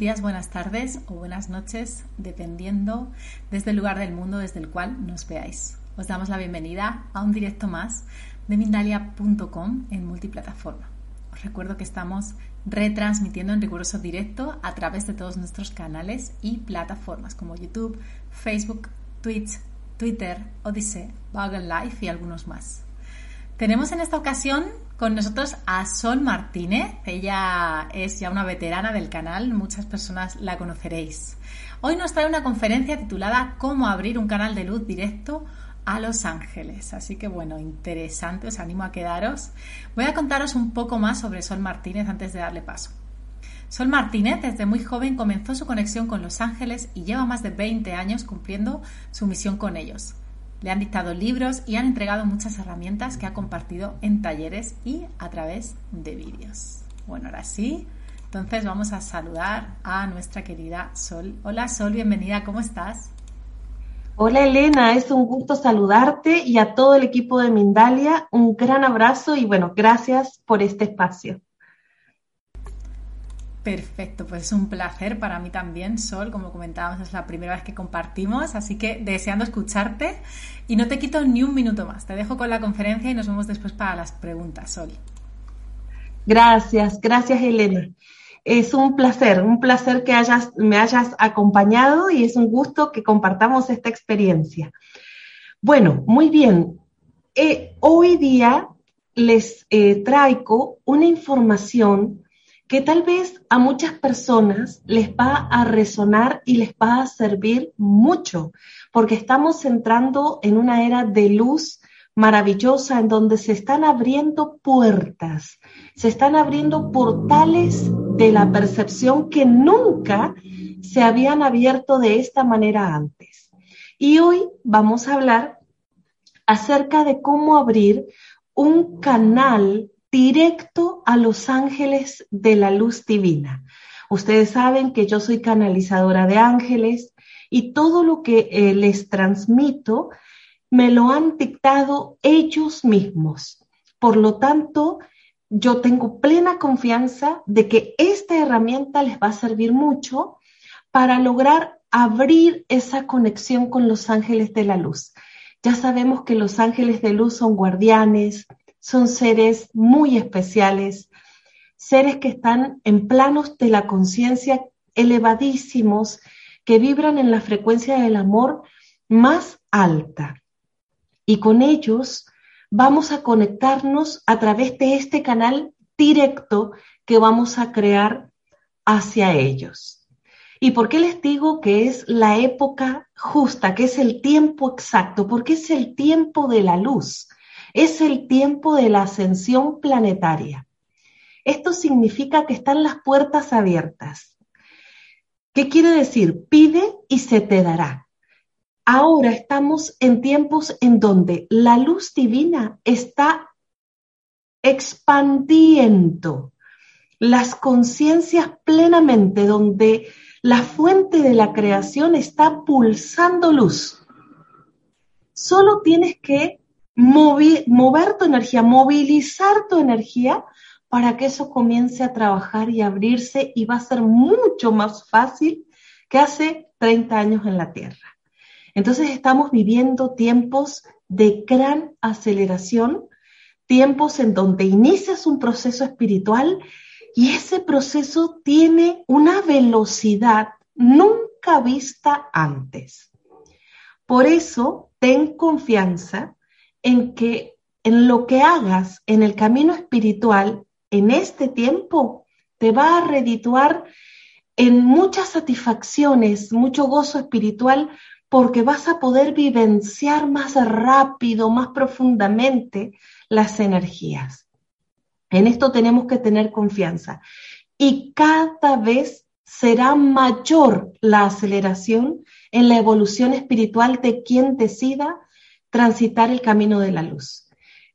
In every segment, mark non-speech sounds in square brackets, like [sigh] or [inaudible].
días, buenas tardes o buenas noches, dependiendo desde el lugar del mundo desde el cual nos veáis. Os damos la bienvenida a un directo más de Mindalia.com en multiplataforma. Os recuerdo que estamos retransmitiendo en riguroso directo a través de todos nuestros canales y plataformas como YouTube, Facebook, Twitch, Twitter, Odyssey, Google Live y algunos más. Tenemos en esta ocasión con nosotros a Sol Martínez. Ella es ya una veterana del canal, muchas personas la conoceréis. Hoy nos trae una conferencia titulada Cómo abrir un canal de luz directo a Los Ángeles. Así que bueno, interesante, os animo a quedaros. Voy a contaros un poco más sobre Sol Martínez antes de darle paso. Sol Martínez desde muy joven comenzó su conexión con Los Ángeles y lleva más de 20 años cumpliendo su misión con ellos. Le han dictado libros y han entregado muchas herramientas que ha compartido en talleres y a través de vídeos. Bueno, ahora sí, entonces vamos a saludar a nuestra querida Sol. Hola Sol, bienvenida, ¿cómo estás? Hola Elena, es un gusto saludarte y a todo el equipo de Mindalia. Un gran abrazo y bueno, gracias por este espacio. Perfecto, pues es un placer para mí también, Sol, como comentábamos, es la primera vez que compartimos, así que deseando escucharte y no te quito ni un minuto más. Te dejo con la conferencia y nos vemos después para las preguntas, Sol. Gracias, gracias Elena. Es un placer, un placer que me hayas acompañado y es un gusto que compartamos esta experiencia. Bueno, muy bien. Eh, hoy día les eh, traigo una información que tal vez a muchas personas les va a resonar y les va a servir mucho, porque estamos entrando en una era de luz maravillosa en donde se están abriendo puertas, se están abriendo portales de la percepción que nunca se habían abierto de esta manera antes. Y hoy vamos a hablar acerca de cómo abrir un canal directo a los ángeles de la luz divina. Ustedes saben que yo soy canalizadora de ángeles y todo lo que eh, les transmito me lo han dictado ellos mismos. Por lo tanto, yo tengo plena confianza de que esta herramienta les va a servir mucho para lograr abrir esa conexión con los ángeles de la luz. Ya sabemos que los ángeles de luz son guardianes, son seres muy especiales, seres que están en planos de la conciencia elevadísimos, que vibran en la frecuencia del amor más alta. Y con ellos vamos a conectarnos a través de este canal directo que vamos a crear hacia ellos. ¿Y por qué les digo que es la época justa, que es el tiempo exacto? Porque es el tiempo de la luz es el tiempo de la ascensión planetaria. Esto significa que están las puertas abiertas. ¿Qué quiere decir? Pide y se te dará. Ahora estamos en tiempos en donde la luz divina está expandiendo las conciencias plenamente, donde la fuente de la creación está pulsando luz. Solo tienes que mover tu energía, movilizar tu energía para que eso comience a trabajar y abrirse y va a ser mucho más fácil que hace 30 años en la Tierra. Entonces estamos viviendo tiempos de gran aceleración, tiempos en donde inicias un proceso espiritual y ese proceso tiene una velocidad nunca vista antes. Por eso, ten confianza en que en lo que hagas en el camino espiritual en este tiempo te va a redituar en muchas satisfacciones, mucho gozo espiritual, porque vas a poder vivenciar más rápido, más profundamente las energías. En esto tenemos que tener confianza. y cada vez será mayor la aceleración en la evolución espiritual de quien decida transitar el camino de la luz.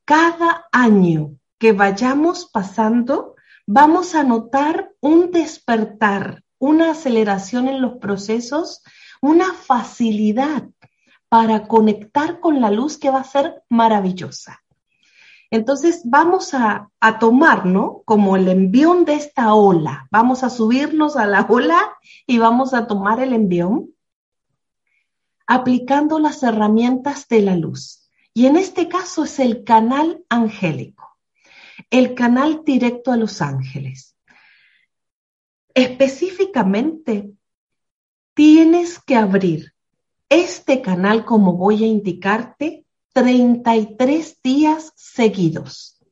Cada año que vayamos pasando, vamos a notar un despertar, una aceleración en los procesos, una facilidad para conectar con la luz que va a ser maravillosa. Entonces vamos a, a. Como el envión de esta ola. Vamos a subirnos a la ola y vamos a tomar el envión aplicando las herramientas de la luz. Y en este caso es el canal angélico, el canal directo a los ángeles. Específicamente, tienes que abrir este canal, como voy a indicarte, 33 días seguidos.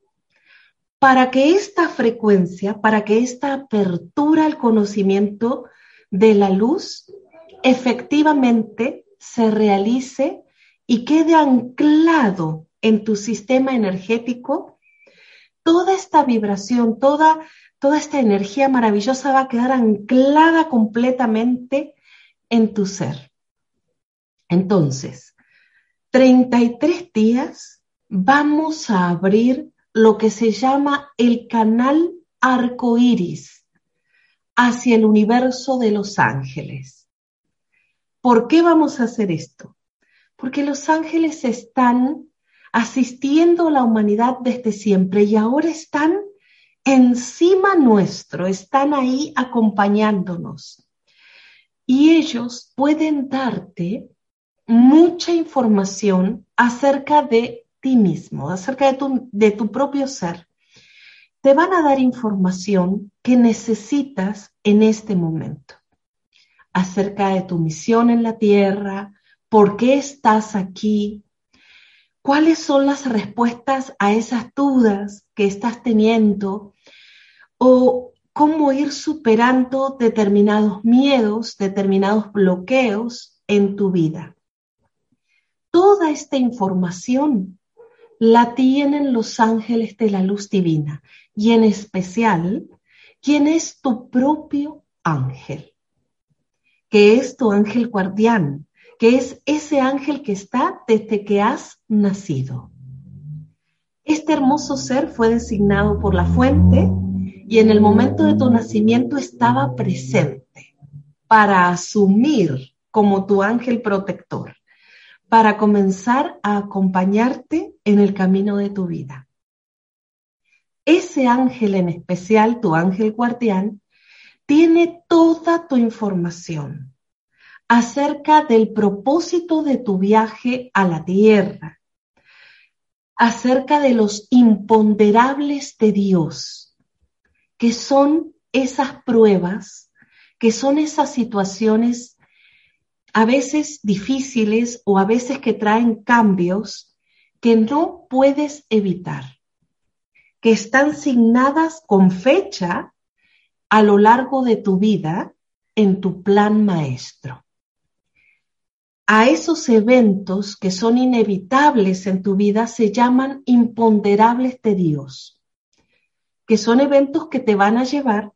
Para que esta frecuencia, para que esta apertura al conocimiento de la luz efectivamente se realice y quede anclado en tu sistema energético, toda esta vibración, toda, toda esta energía maravillosa va a quedar anclada completamente en tu ser. Entonces, 33 días vamos a abrir lo que se llama el canal arcoíris hacia el universo de los ángeles. ¿Por qué vamos a hacer esto? Porque los ángeles están asistiendo a la humanidad desde siempre y ahora están encima nuestro, están ahí acompañándonos. Y ellos pueden darte mucha información acerca de ti mismo, acerca de tu, de tu propio ser. Te van a dar información que necesitas en este momento acerca de tu misión en la tierra, por qué estás aquí, cuáles son las respuestas a esas dudas que estás teniendo o cómo ir superando determinados miedos, determinados bloqueos en tu vida. Toda esta información la tienen los ángeles de la luz divina y en especial, ¿quién es tu propio ángel? Que es tu ángel guardián, que es ese ángel que está desde que has nacido. Este hermoso ser fue designado por la fuente y en el momento de tu nacimiento estaba presente para asumir como tu ángel protector, para comenzar a acompañarte en el camino de tu vida. Ese ángel en especial, tu ángel guardián, tiene toda tu información acerca del propósito de tu viaje a la tierra, acerca de los imponderables de Dios, que son esas pruebas, que son esas situaciones a veces difíciles o a veces que traen cambios que no puedes evitar, que están signadas con fecha a lo largo de tu vida en tu plan maestro. A esos eventos que son inevitables en tu vida se llaman imponderables de Dios, que son eventos que te van a llevar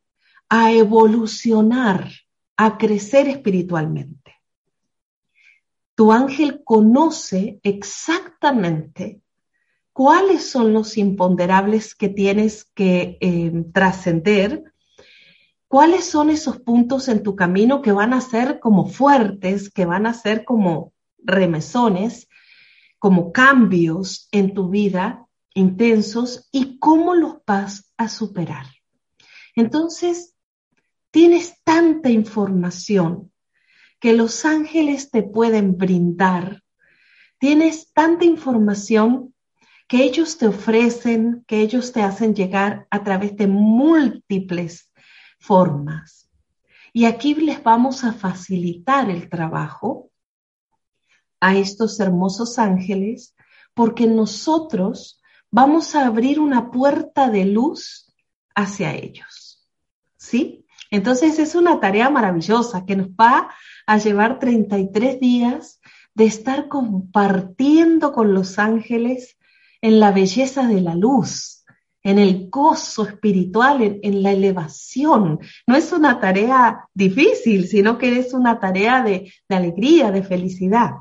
a evolucionar, a crecer espiritualmente. Tu ángel conoce exactamente cuáles son los imponderables que tienes que eh, trascender ¿Cuáles son esos puntos en tu camino que van a ser como fuertes, que van a ser como remesones, como cambios en tu vida intensos y cómo los vas a superar? Entonces, tienes tanta información que los ángeles te pueden brindar. Tienes tanta información que ellos te ofrecen, que ellos te hacen llegar a través de múltiples formas. Y aquí les vamos a facilitar el trabajo a estos hermosos ángeles porque nosotros vamos a abrir una puerta de luz hacia ellos. ¿Sí? Entonces es una tarea maravillosa que nos va a llevar 33 días de estar compartiendo con los ángeles en la belleza de la luz, en el gozo espiritual, en, la elevación. No es una tarea difícil, sino que es una tarea de, de alegría, de felicidad.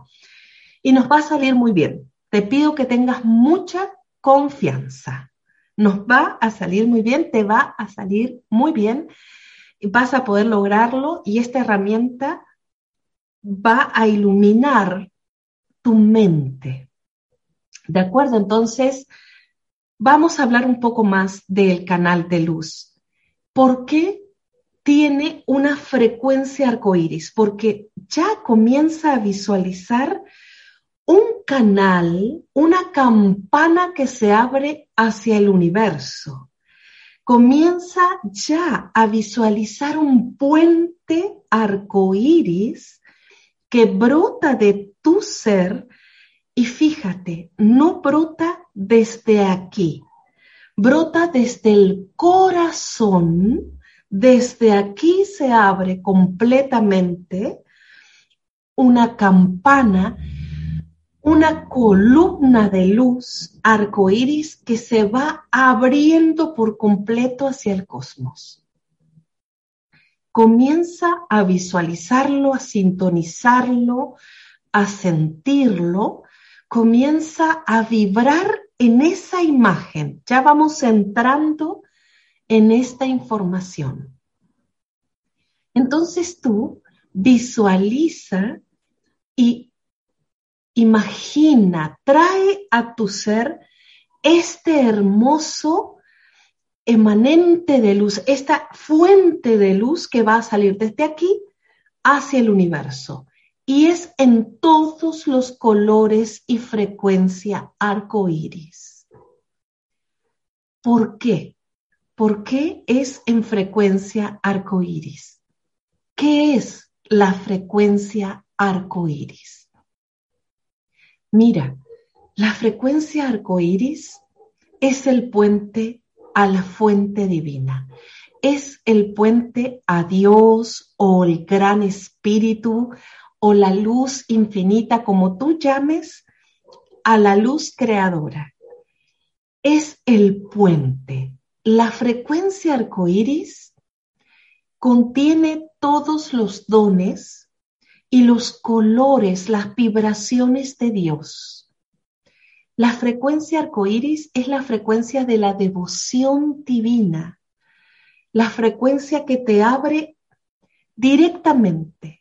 Y nos va a salir muy bien. Te pido que tengas mucha confianza. Nos va a salir muy bien, te va a salir muy bien. Vas a poder lograrlo y esta herramienta va a iluminar tu mente. ¿De acuerdo? Entonces, vamos a hablar un poco más del canal de luz. ¿Por qué tiene una frecuencia arcoíris? Porque ya comienza a visualizar un canal, una campana que se abre hacia el universo. Comienza ya a visualizar un puente arcoíris que brota de tu ser y fíjate, no brota desde aquí, brota desde el corazón, desde aquí se abre completamente una campana, una columna de luz arcoíris que se va abriendo por completo hacia el cosmos. Comienza a visualizarlo, a sintonizarlo, a sentirlo comienza a vibrar en esa imagen. Ya vamos entrando en esta información. Entonces tú visualiza y imagina, trae a tu ser este hermoso emanente de luz, esta fuente de luz que va a salir desde aquí hacia el universo y es en todos los colores y frecuencia arcoíris. ¿Por qué? ¿Por qué es en frecuencia arcoíris? ¿Qué es la frecuencia arcoíris? Mira, la frecuencia arcoíris es el puente a la fuente divina. Es el puente a Dios o el gran espíritu o la luz infinita, como tú llames, a la luz creadora. Es el puente. La frecuencia arcoíris contiene todos los dones y los colores, las vibraciones de Dios. La frecuencia arcoíris es la frecuencia de la devoción divina, la frecuencia que te abre directamente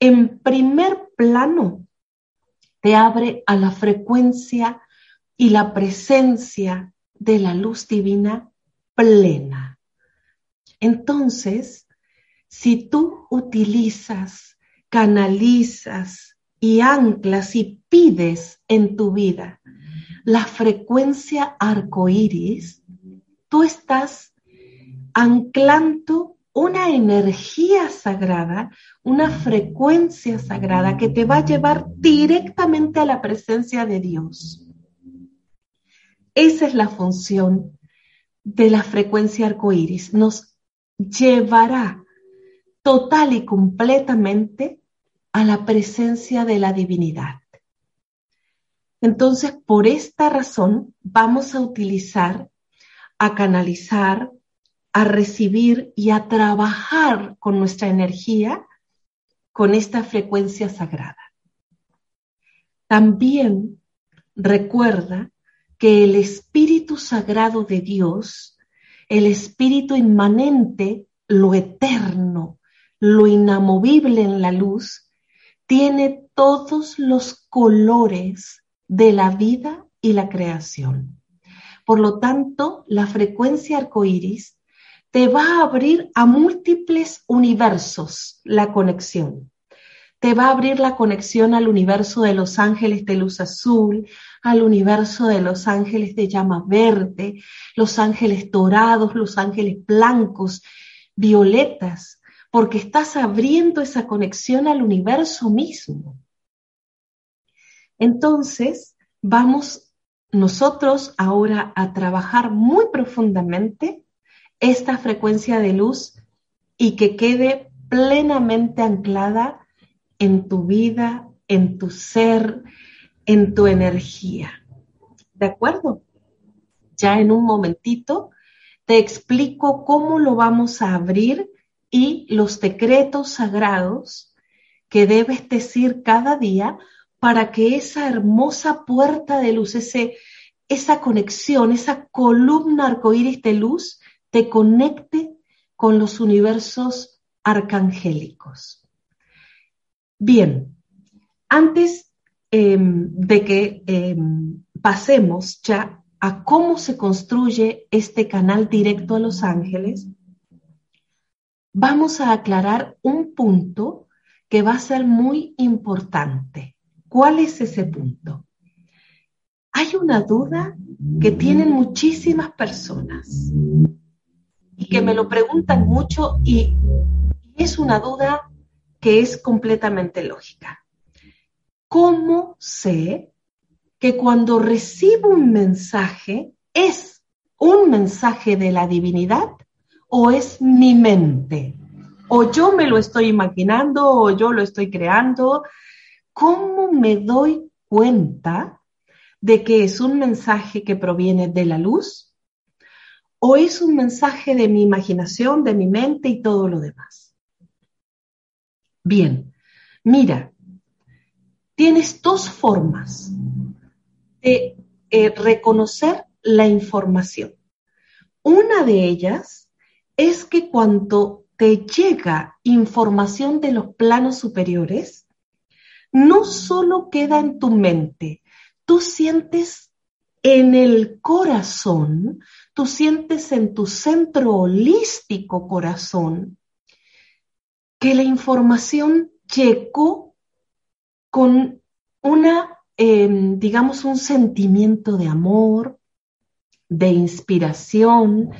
en primer plano te abre a la frecuencia y la presencia de la luz divina plena. Entonces, si tú utilizas, canalizas y anclas y pides en tu vida la frecuencia arcoíris, tú estás anclando una energía sagrada, una frecuencia sagrada que te va a llevar directamente a la presencia de Dios. Esa es la función de la frecuencia arcoíris. Nos llevará total y completamente a la presencia de la divinidad. Entonces, por esta razón, vamos a utilizar, a canalizar, a recibir y a trabajar con nuestra energía con esta frecuencia sagrada. También recuerda que el Espíritu Sagrado de Dios, el Espíritu inmanente, lo eterno, lo inamovible en la luz, tiene todos los colores de la vida y la creación. Por lo tanto, la frecuencia arcoíris te va a abrir a múltiples universos la conexión. Te va a abrir la conexión al universo de los ángeles de luz azul, al universo de los ángeles de llama verde, los ángeles dorados, los ángeles blancos, violetas, porque estás abriendo esa conexión al universo mismo. Entonces, vamos nosotros ahora a trabajar muy profundamente esta frecuencia de luz y que quede plenamente anclada en tu vida, en tu ser, en tu energía. ¿De acuerdo? ya en un momentito, te explico cómo lo vamos a abrir y los decretos sagrados que debes decir cada día para que esa hermosa puerta de luz, ese, esa conexión, esa columna arcoíris de luz, te conecte con los universos arcangélicos. Bien, antes em, de que em, pasemos ya a cómo se construye este canal directo a los ángeles, vamos a aclarar un punto que va a ser muy importante. ¿Cuál es ese punto? Hay una duda que tienen muchísimas personas y que me lo preguntan mucho y es una duda que es completamente lógica. ¿Cómo sé que cuando recibo un mensaje es un mensaje de la divinidad o es mi mente? O yo me lo estoy imaginando o yo lo estoy creando. ¿Cómo me doy cuenta de que es un mensaje que proviene de la luz o es un mensaje de mi imaginación, de mi mente y todo lo demás? Bien, mira, tienes dos formas de eh, reconocer la información. Una de ellas es que cuando te llega información de los planos superiores, no solo queda en tu mente, tú sientes en el corazón, tú sientes en tu centro holístico corazón que la información llegó con una, em, digamos, un sentimiento de amor, de inspiración,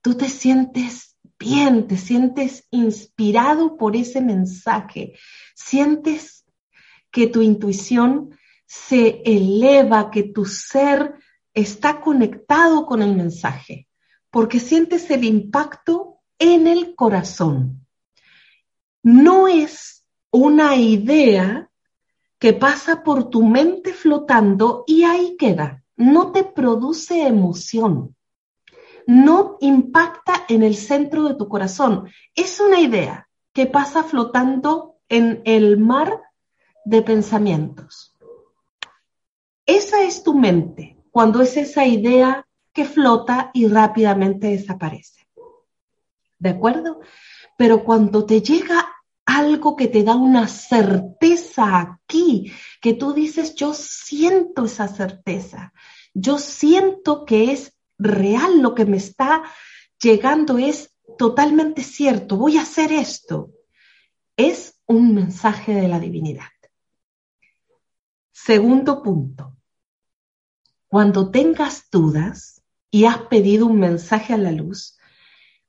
tú te sientes bien, te sientes inspirado por ese mensaje, sientes que tu intuición se eleva, que tu ser está conectado con el mensaje, porque sientes el impacto en el corazón. No es una idea que pasa por tu mente flotando y ahí queda. No te produce emoción. No impacta en el centro de tu corazón. Es una idea que pasa flotando en el mar de pensamientos. Esa es tu mente cuando es esa idea que flota y rápidamente desaparece. ¿De acuerdo? Pero cuando te llega algo que te da una certeza aquí, que tú dices, yo siento esa certeza, yo siento que es real lo que me está llegando, es totalmente cierto, voy a hacer esto. Es un mensaje de la divinidad. Segundo punto, cuando tengas dudas y has pedido un mensaje a la luz,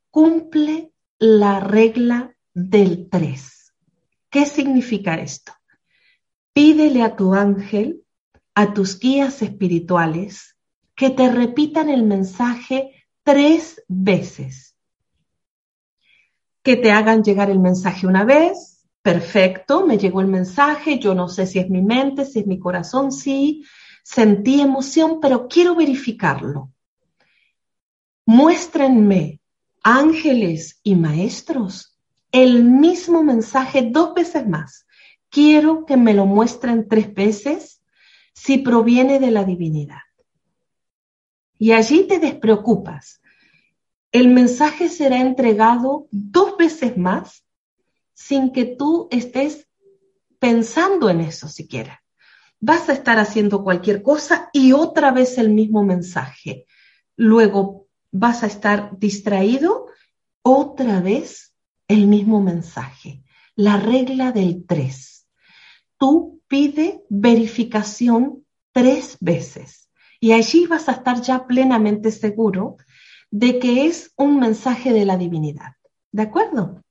cumple la regla del 3. ¿Qué significa esto? Pídele a tu ángel, a tus guías espirituales, que te repitan el mensaje tres veces. Que te hagan llegar el mensaje una vez, perfecto, me llegó el mensaje, yo no sé si es mi mente, si es mi corazón, sí, sentí emoción, pero quiero verificarlo. Muéstrenme, ángeles y maestros, el mismo mensaje dos veces más. Quiero que me lo muestren tres veces si proviene de la divinidad. Y allí te despreocupas. El mensaje será entregado dos veces más sin que tú estés pensando en eso siquiera. Vas a estar haciendo cualquier cosa y otra vez el mismo mensaje. Luego vas a estar distraído, otra vez el mismo mensaje. La regla del tres. Tú pide verificación tres veces y allí vas a estar ya plenamente seguro de que es un mensaje de la divinidad. ¿De acuerdo?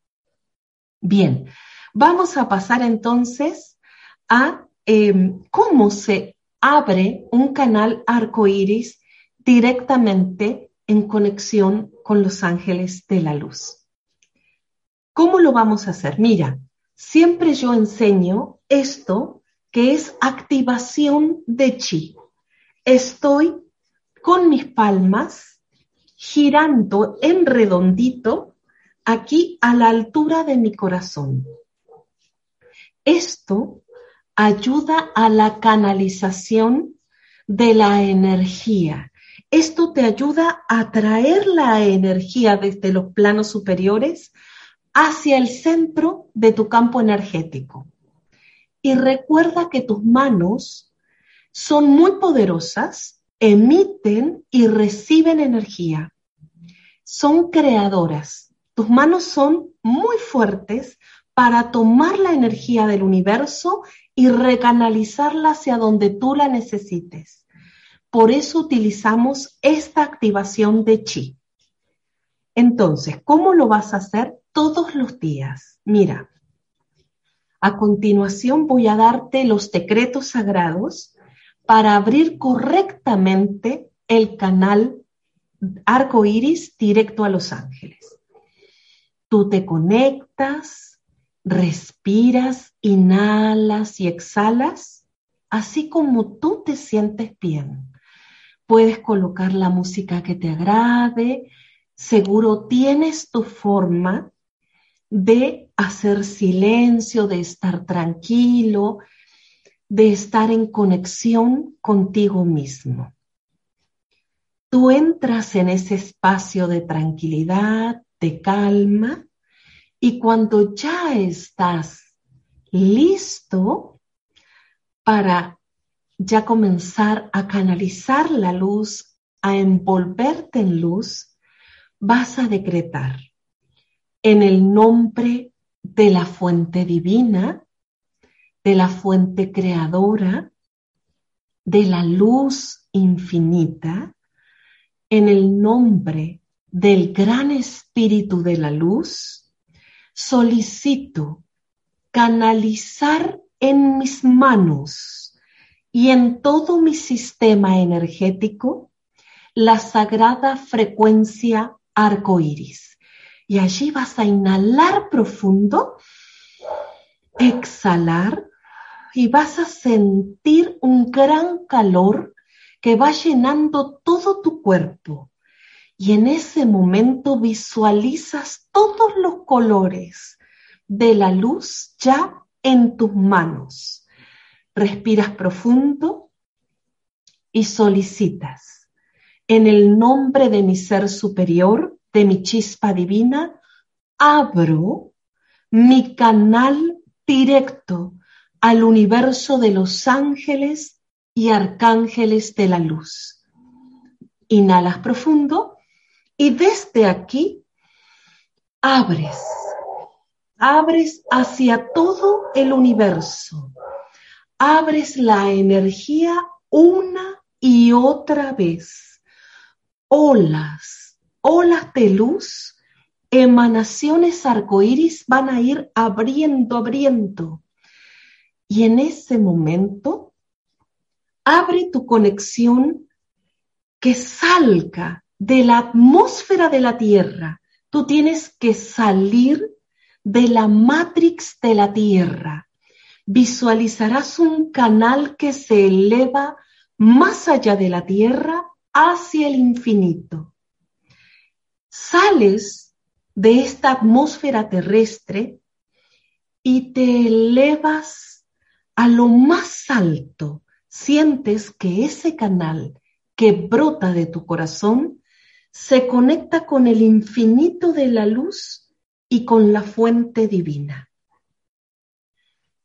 Bien, vamos a pasar entonces a em, cómo se abre un canal arcoíris directamente en conexión con los ángeles de la luz. ¿Cómo lo vamos a hacer? Mira, siempre yo enseño esto que es activación de chi. Estoy con mis palmas girando en redondito aquí a la altura de mi corazón. Esto ayuda a la canalización de la energía. Esto te ayuda a traer la energía desde los planos superiores hacia el centro de tu campo energético. Y recuerda que tus manos son muy poderosas, emiten y reciben energía. Son creadoras. Tus manos son muy fuertes para tomar la energía del universo y recanalizarla hacia donde tú la necesites. Por eso utilizamos esta activación de chi. Entonces, ¿cómo lo vas a hacer? Todos los días. Mira, a continuación voy a darte los decretos sagrados para abrir correctamente el canal arco iris directo a los ángeles. Tú te conectas, respiras, inhalas y exhalas, así como tú te sientes bien. Puedes colocar la música que te agrade, seguro tienes tu forma de hacer silencio, de estar tranquilo, de estar en conexión contigo mismo. Tú entras en ese espacio de tranquilidad, de calma, y cuando ya estás listo para ya comenzar a canalizar la luz, a envolverte en luz, vas a decretar en el nombre de la fuente divina, de la fuente creadora, de la luz infinita, en el nombre del gran espíritu de la luz, solicito canalizar en mis manos y en todo mi sistema energético la sagrada frecuencia arcoíris. Y allí vas a inhalar profundo, exhalar y vas a sentir un gran calor que va llenando todo tu cuerpo. Y en ese momento visualizas todos los colores de la luz ya en tus manos. Respiras profundo y solicitas, en el nombre de mi ser superior, de mi chispa divina, abro mi canal directo al universo de los ángeles y arcángeles de la luz. Inhalas profundo y desde aquí abres abres hacia todo el universo, abres la energía una y otra vez, olas, olas de luz, emanaciones arcoíris van a ir abriendo, abriendo. Y en ese momento, abre tu conexión que salga de la atmósfera de la Tierra. Tú tienes que salir de la matrix de la Tierra, visualizarás un canal que se eleva más allá de la Tierra hacia el infinito. Sales de esta atmósfera terrestre y te elevas a lo más alto. Sientes que ese canal que brota de tu corazón se conecta con el infinito de la luz y con la fuente divina.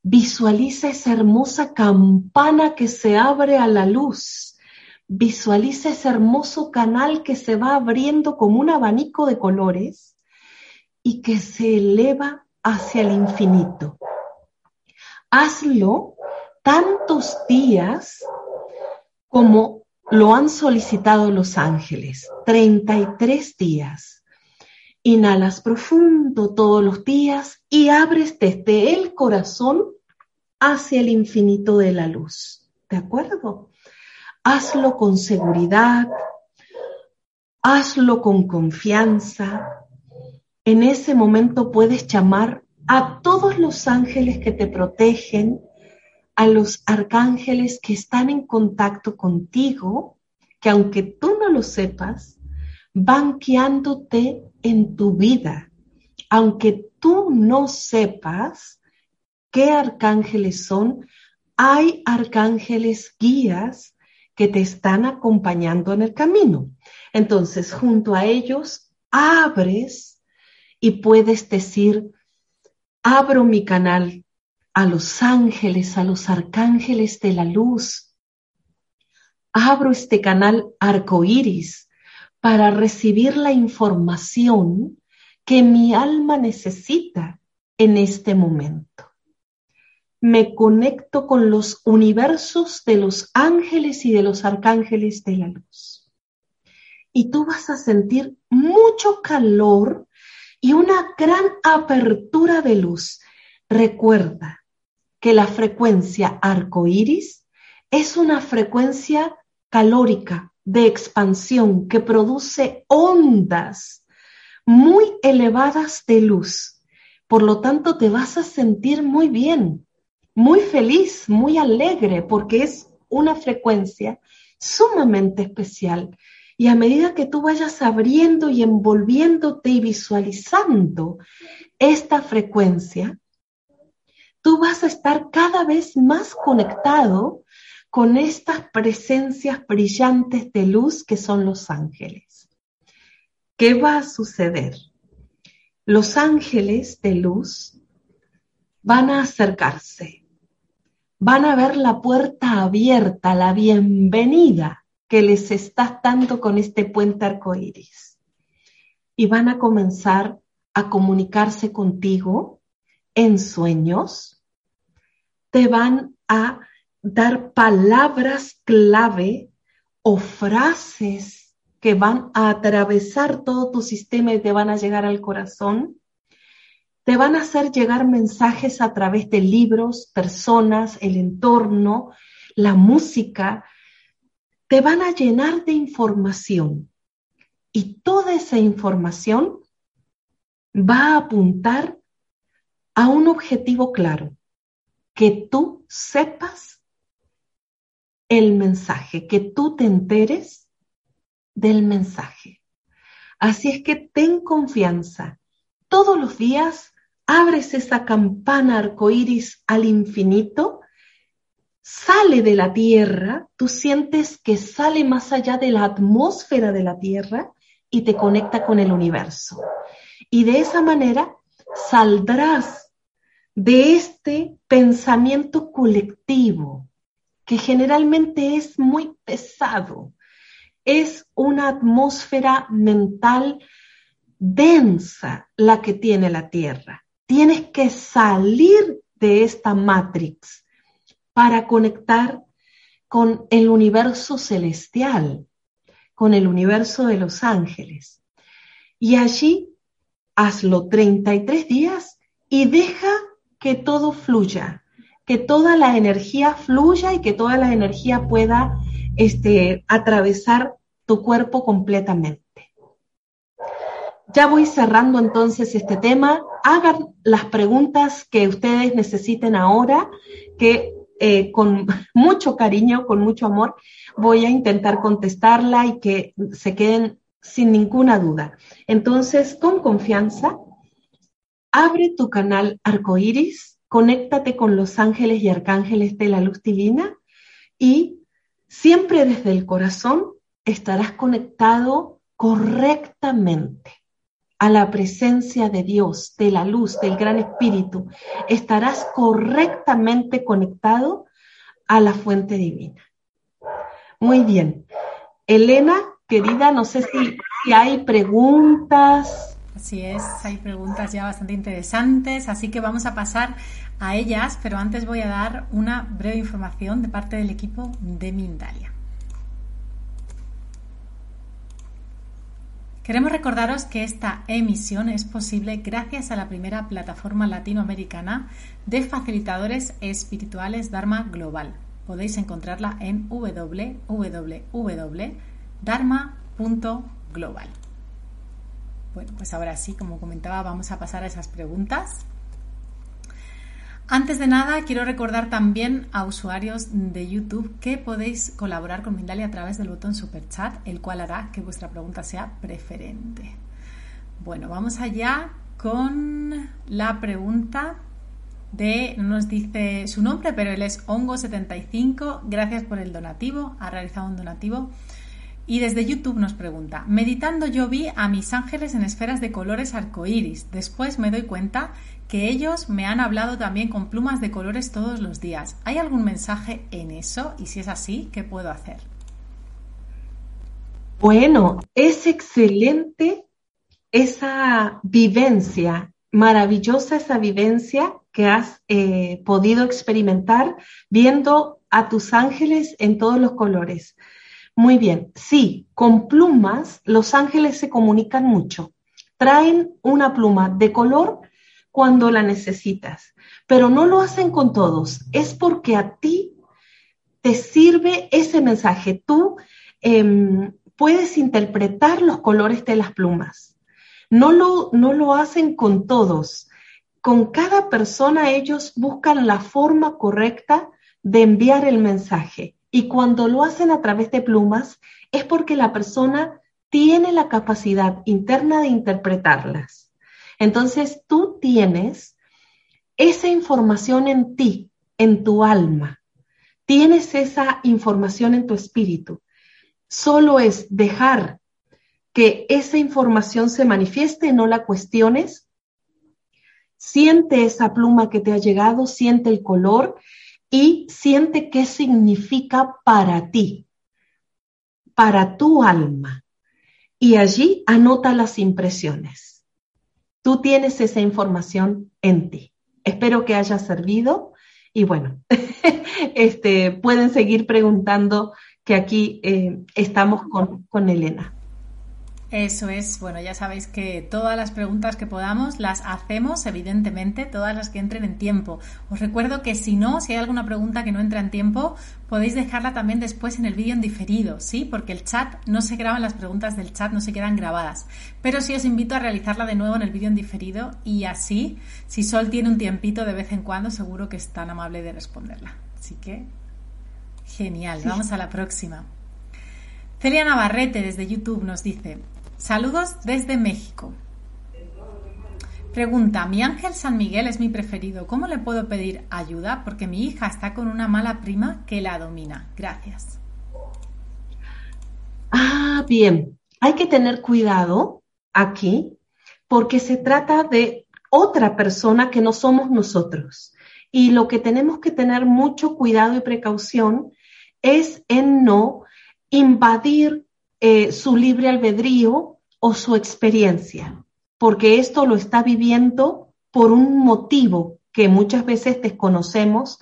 Visualiza esa hermosa campana que se abre a la luz. Visualiza ese hermoso canal que se va abriendo como un abanico de colores y que se eleva hacia el infinito. Hazlo tantos días como lo han solicitado los ángeles, 33 días. Inhalas profundo todos los días y abres desde el corazón hacia el infinito de la luz. ¿De acuerdo? Hazlo con seguridad, hazlo con confianza. En ese momento puedes llamar a todos los ángeles que te protegen, a los arcángeles que están en contacto contigo que aunque tú no lo sepas, van guiándote en tu vida. Aunque tú no sepas qué arcángeles son, hay arcángeles guías que te están acompañando en el camino. Entonces, junto a ellos, abres y puedes decir, abro mi canal a los ángeles, a los arcángeles de la luz. Abro este canal arcoíris para recibir la información que mi alma necesita en este momento. Me conecto con los universos de los ángeles y de los arcángeles de la luz. Y tú vas a sentir mucho calor y una gran apertura de luz. Recuerda que la frecuencia arcoíris es una frecuencia calórica, de expansión que produce ondas muy elevadas de luz. Por lo tanto, te vas a sentir muy bien, muy feliz, muy alegre, porque es una frecuencia sumamente especial. Y a medida que tú vayas abriendo y envolviéndote y visualizando esta frecuencia, tú vas a estar cada vez más conectado con estas presencias brillantes de luz que son los ángeles. ¿Qué va a suceder? Los ángeles de luz van a acercarse, van a ver la puerta abierta, la bienvenida que les está dando con este puente arcoíris. Y van a comenzar a comunicarse contigo en sueños, te van a dar palabras clave o frases que van a atravesar todo tu sistema y te van a llegar al corazón. Te van a hacer llegar mensajes a través de libros, personas, el entorno, la música. Te van a llenar de información. Y toda esa información va a apuntar a un objetivo claro, que tú sepas el mensaje, que tú te enteres del mensaje. Así es que ten confianza. Todos los días abres esa campana arcoíris al infinito, sale de la tierra, tú sientes que sale más allá de la atmósfera de la tierra y te conecta con el universo. Y de esa manera saldrás de este pensamiento colectivo que generalmente es muy pesado. Es una atmósfera mental densa la que tiene la Tierra. Tienes que salir de esta matrix para conectar con el universo celestial, con el universo de los ángeles. Y allí hazlo 33 días y deja que todo fluya, que toda la energía fluya y que toda la energía pueda este, atravesar tu cuerpo completamente. Ya voy cerrando entonces este tema. Hagan las preguntas que ustedes necesiten ahora, que eh, con [laughs] mucho cariño, con mucho amor, voy a intentar contestarla y que se queden sin ninguna duda. Entonces, con confianza, abre tu canal arcoíris conéctate con los ángeles y arcángeles de la luz divina y siempre desde el corazón estarás conectado correctamente a la presencia de Dios, de la luz, del gran espíritu. Estarás correctamente conectado a la fuente divina. Muy bien. Elena, querida, no sé si, hay preguntas. Así es, hay preguntas ya bastante interesantes, así que vamos a pasar a ellas, pero antes voy a dar una breve información de parte del equipo de Mindalia. Queremos recordaros que esta emisión es posible gracias a la primera plataforma latinoamericana de facilitadores espirituales Dharma Global. Podéis encontrarla en www.dharma.global. Bueno, pues ahora sí, como comentaba, vamos a pasar a esas preguntas. Antes de nada, quiero recordar también a usuarios de YouTube que podéis colaborar con Mindalia a través del botón Super Chat, el cual hará que vuestra pregunta sea preferente. Bueno, vamos allá con la pregunta de, no nos dice su nombre, pero él es Hongo75. Gracias por el donativo, ha realizado un donativo. Y desde YouTube nos pregunta, meditando yo vi a mis ángeles en esferas de colores arcoíris. Después me doy cuenta que ellos me han hablado también con plumas de colores todos los días. ¿Hay algún mensaje en eso? Y si es así, ¿qué puedo hacer? Bueno, es excelente esa vivencia, maravillosa esa vivencia que has eh, podido experimentar viendo a tus ángeles en todos los colores. Muy bien, sí, con plumas los ángeles se comunican mucho. Traen una pluma de color cuando la necesitas, pero no lo hacen con todos. Es porque a ti te sirve ese mensaje. Tú em, puedes interpretar los colores de las plumas. No lo, no lo hacen con todos. Con cada persona ellos buscan la forma correcta de enviar el mensaje. Y cuando lo hacen a través de plumas es porque la persona tiene la capacidad interna de interpretarlas. Entonces tú tienes esa información en ti, en tu alma. Tienes esa información en tu espíritu. Solo es dejar que esa información se manifieste, no la cuestiones. Siente esa pluma que te ha llegado, siente el color y siente qué significa para ti, para tu alma. Y allí anota las impresiones. Tú tienes esa información en ti. Espero que haya servido y bueno, [laughs] este, pueden seguir preguntando que aquí eh, estamos con, con Elena. Eso es, bueno, ya sabéis que todas las preguntas que podamos las hacemos, evidentemente, todas las que entren en tiempo. Os recuerdo que si no, si hay alguna pregunta que no entra en tiempo, podéis dejarla también después en el vídeo en diferido, ¿sí? Porque el chat no se graban las preguntas del chat, no se quedan grabadas. Pero sí os invito a realizarla de nuevo en el vídeo en diferido y así, si Sol tiene un tiempito de vez en cuando, seguro que es tan amable de responderla. Así que, genial, vamos a la próxima. Celia Navarrete desde YouTube nos dice, Saludos desde México. Pregunta, mi ángel San Miguel es mi preferido. ¿Cómo le puedo pedir ayuda? Porque mi hija está con una mala prima que la domina. Gracias. Ah, bien. Hay que tener cuidado aquí porque se trata de otra persona que no somos nosotros. Y lo que tenemos que tener mucho cuidado y precaución es en no invadir eh, su libre albedrío o su experiencia, porque esto lo está viviendo por un motivo que muchas veces desconocemos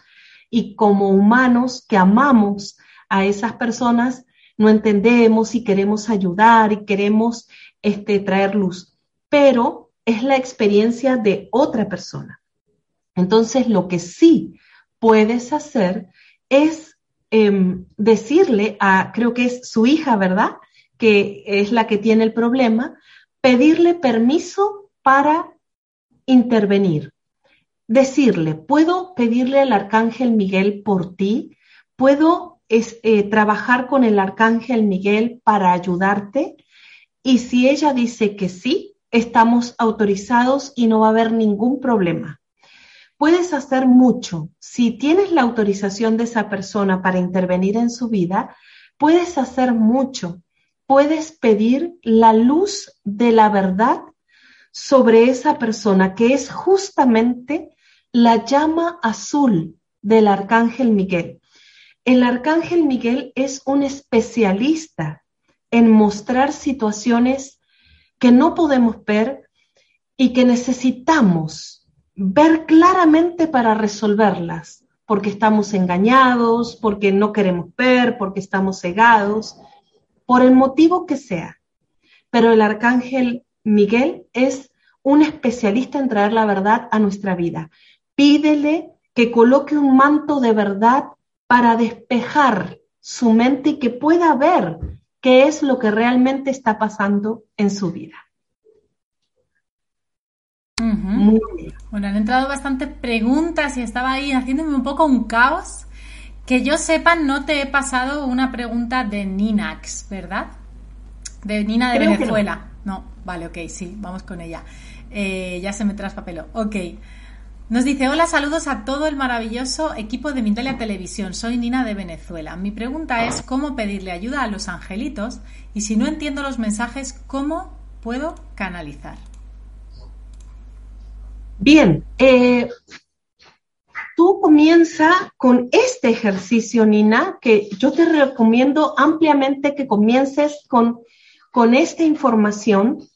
y como humanos que amamos a esas personas, no entendemos y queremos ayudar y queremos este, traer luz, pero es la experiencia de otra persona. Entonces, lo que sí puedes hacer es em, decirle a, creo que es su hija, ¿verdad? Que es la que tiene el problema, pedirle permiso para intervenir. Decirle, ¿puedo pedirle al arcángel Miguel por ti? ¿Puedo eh, trabajar con el arcángel Miguel para ayudarte? Y si ella dice que sí, estamos autorizados y no va a haber ningún problema. Puedes hacer mucho. Si tienes la autorización de esa persona para intervenir en su vida, puedes hacer mucho puedes pedir la luz de la verdad sobre esa persona, que es justamente la llama azul del arcángel Miguel. El arcángel Miguel es un especialista en mostrar situaciones que no podemos ver y que necesitamos ver claramente para resolverlas, porque estamos engañados, porque no queremos ver, porque estamos cegados por el motivo que sea. Pero el arcángel Miguel es un especialista en traer la verdad a nuestra vida. Pídele que coloque un manto de verdad para despejar su mente y que pueda ver qué es lo que realmente está pasando en su vida. Muy bien. Bueno, han entrado bastantes preguntas y estaba ahí haciéndome un poco un caos. Que yo sepa, no te he pasado una pregunta de Ninax, ¿verdad? De Nina de Creo Venezuela. No. vale, ok, sí, vamos con ella. Eh, ya se me traspapeló. Ok. Nos dice, hola, saludos a todo el maravilloso equipo de Mindalia Televisión. Soy Nina de Venezuela. Mi pregunta es cómo pedirle ayuda a los angelitos y si no entiendo los mensajes, ¿cómo puedo canalizar? Bien, eh, tú comienza con este ejercicio, Nina, que yo te recomiendo ampliamente que comiences con, con esta información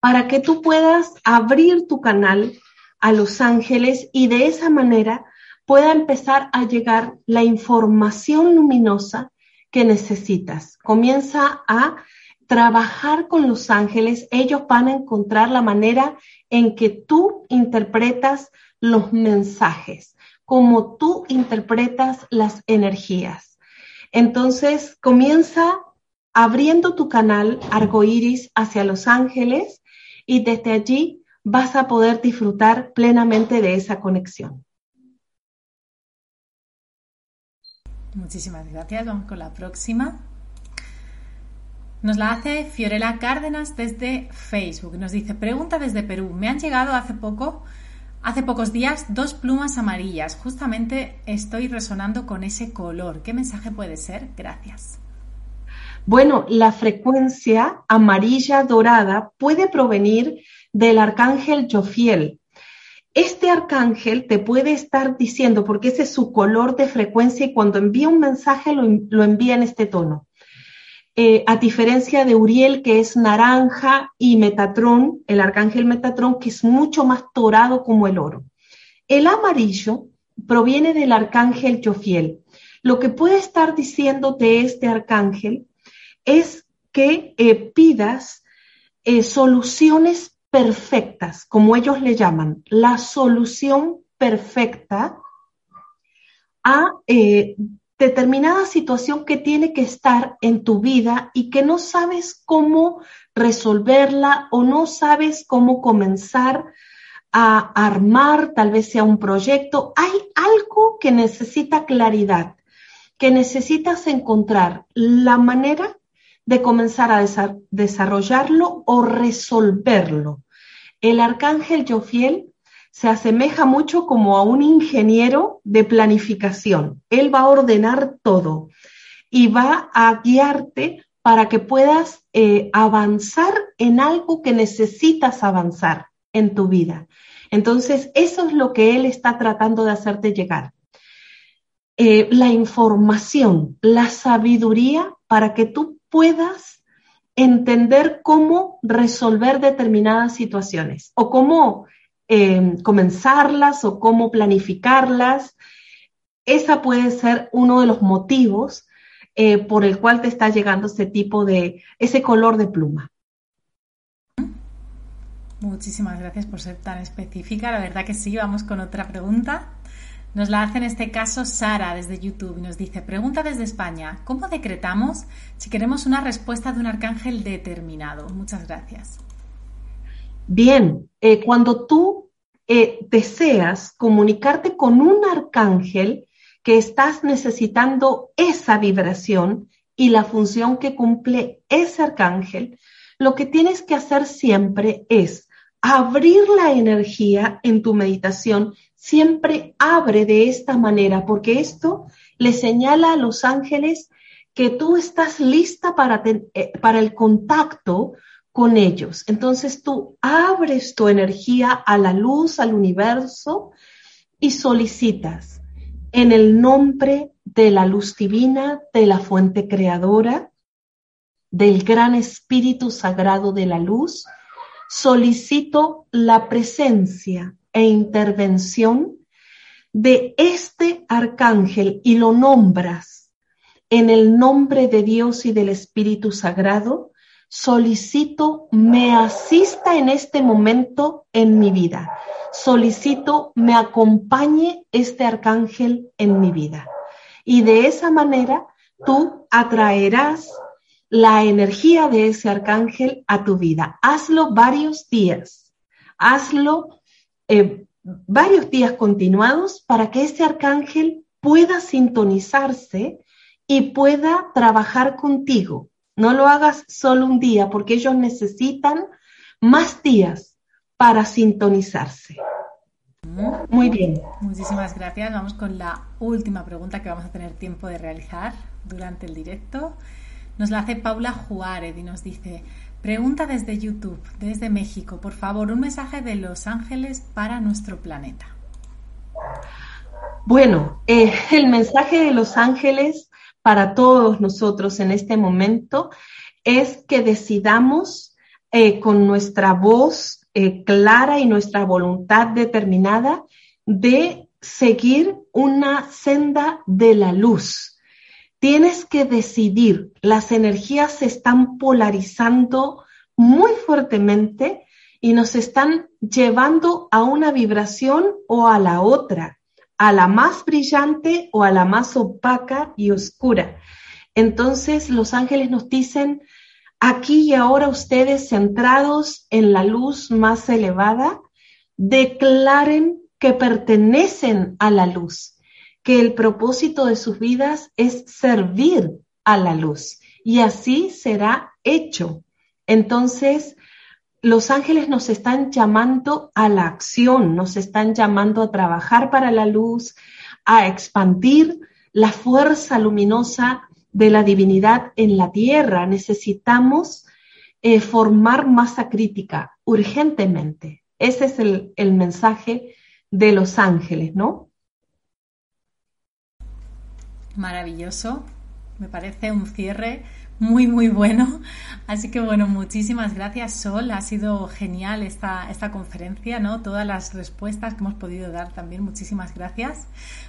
para que tú puedas abrir tu canal a los ángeles y de esa manera pueda empezar a llegar la información luminosa que necesitas. Comienza a trabajar con los ángeles, ellos van a encontrar la manera en que tú interpretas los mensajes, como tú interpretas las energías. Entonces, comienza abriendo tu canal arcoíris hacia los ángeles y desde allí vas a poder disfrutar plenamente de esa conexión. Muchísimas gracias. Vamos con la próxima. Nos la hace Fiorella Cárdenas desde Facebook. Nos dice, pregunta desde Perú. Me han llegado hace poco, hace pocos días, dos plumas amarillas. Justamente estoy resonando con ese color. ¿Qué mensaje puede ser? Gracias. Bueno, la frecuencia amarilla dorada puede provenir del arcángel Jofiel. Este arcángel te puede estar diciendo, porque ese es su color de frecuencia y cuando envía un mensaje lo, lo envía en este tono. Eh, a diferencia de Uriel, que es naranja, y Metatrón, el arcángel Metatrón, que es mucho más dorado como el oro. El amarillo proviene del arcángel Jofiel. Lo que puede estar diciéndote este arcángel es que eh, pidas eh, soluciones perfectas, como ellos le llaman, la solución perfecta a determinada situación que tiene que estar en tu vida y que no sabes cómo resolverla o no sabes cómo comenzar a armar, tal vez sea un proyecto. Hay algo que necesita claridad, que necesitas encontrar la manera de comenzar a desarrollarlo o resolverlo. El arcángel Jofiel se asemeja mucho como a un ingeniero de planificación. Él va a ordenar todo y va a guiarte para que puedas eh, avanzar en algo que necesitas avanzar en tu vida. Entonces, eso es lo que él está tratando de hacerte llegar. Eh, la información, la sabiduría para que tú puedas entender cómo resolver determinadas situaciones o cómo eh, comenzarlas o cómo planificarlas. Esa puede ser uno de los motivos eh, por el cual te está llegando ese tipo de, ese color de pluma. Muchísimas gracias por ser tan específica. La verdad que sí, vamos con otra pregunta. Nos la hace en este caso Sara desde YouTube nos dice, pregunta desde España, ¿cómo decretamos si queremos una respuesta de un arcángel determinado? Muchas gracias. Bien, eh, cuando tú eh, deseas comunicarte con un arcángel que estás necesitando esa vibración y la función que cumple ese arcángel, lo que tienes que hacer siempre es abrir la energía en tu meditación. Siempre abre de esta manera, porque esto le señala a los ángeles que tú estás lista para, eh, para el contacto con ellos. Entonces tú abres tu energía a la luz, al universo y solicitas en el nombre de la luz divina, de la fuente creadora, del gran espíritu sagrado de la luz, solicito la presencia e intervención de este arcángel y lo nombras en el nombre de Dios y del Espíritu Sagrado solicito me asista en este momento en mi vida. Solicito me acompañe este arcángel en mi vida. Y de esa manera tú atraerás la energía de ese arcángel a tu vida. Hazlo varios días. Hazlo eh, varios días continuados para que ese arcángel pueda sintonizarse y pueda trabajar contigo. No lo hagas solo un día porque ellos necesitan más días para sintonizarse. Muy bien. Muchísimas gracias. Vamos con la última pregunta que vamos a tener tiempo de realizar durante el directo. Nos la hace Paula Juárez y nos dice, pregunta desde YouTube, desde México, por favor, un mensaje de Los Ángeles para nuestro planeta. Bueno, eh, el mensaje de Los Ángeles para todos nosotros en este momento es que decidamos eh, con nuestra voz eh, clara y nuestra voluntad determinada de seguir una senda de la luz. Tienes que decidir, las energías se están polarizando muy fuertemente y nos están llevando a una vibración o a la otra, a la más brillante o a la más opaca y oscura. Entonces los ángeles nos dicen, aquí y ahora ustedes centrados en la luz más elevada, declaren que pertenecen a la luz, que el propósito de sus vidas es servir a la luz y así será hecho. Entonces, los ángeles nos están llamando a la acción, nos están llamando a trabajar para la luz, a expandir la fuerza luminosa de la divinidad en la tierra. Necesitamos eh, formar masa crítica urgentemente. Ese es el, el mensaje de los ángeles, ¿no? Maravilloso. Me parece un cierre muy, muy bueno. Así que bueno, muchísimas gracias Sol. Ha sido genial esta, esta conferencia, ¿no? Todas las respuestas que hemos podido dar también. Muchísimas gracias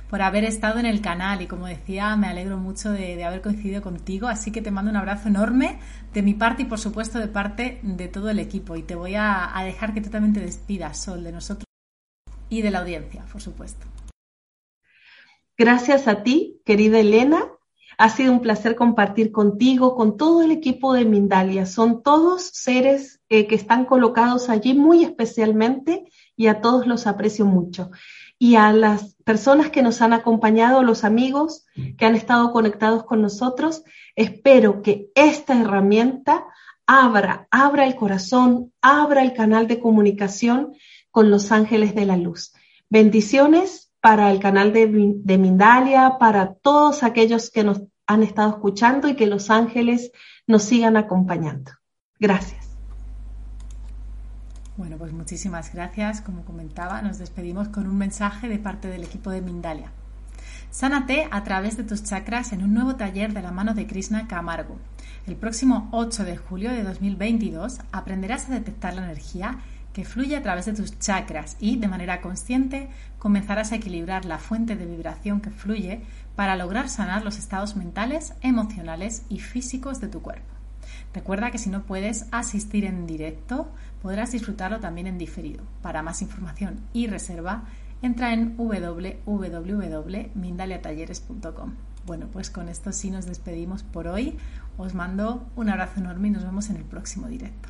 por haber estado en el canal y como decía, me alegro mucho de, haber coincidido contigo. Así que te mando un abrazo enorme de mi parte y por supuesto de parte de todo el equipo. Y te voy a, a dejar que tú también te despidas, Sol, de nosotros y de la audiencia, por supuesto. Gracias a ti, querida Elena, ha sido un placer compartir contigo, con todo el equipo de Mindalia. Son todos seres eh, que están colocados allí muy especialmente y a todos los aprecio mucho. Y a las personas que nos han acompañado, los amigos que han estado conectados con nosotros, espero que esta herramienta abra, abra el corazón, abra el canal de comunicación con los ángeles de la luz. Bendiciones para el canal de, Mindalia, para todos aquellos que nos han estado escuchando y que los ángeles nos sigan acompañando. Gracias. Bueno, pues muchísimas gracias. Como comentaba, nos despedimos con un mensaje de parte del equipo de Mindalia. Sánate a través de tus chakras en un nuevo taller de la mano de Krishna Camargo. El próximo 8 de julio de 2022 aprenderás a detectar la energía que fluye a través de tus chakras y, de manera consciente, comenzarás a equilibrar la fuente de vibración que fluye para lograr sanar los estados mentales, emocionales y físicos de tu cuerpo. Recuerda que si no puedes asistir en directo, podrás disfrutarlo también en diferido. Para más información y reserva, entra en www.mindaliatalleres.com. Bueno, pues con esto sí nos despedimos por hoy. Os mando un abrazo enorme y nos vemos en el próximo directo.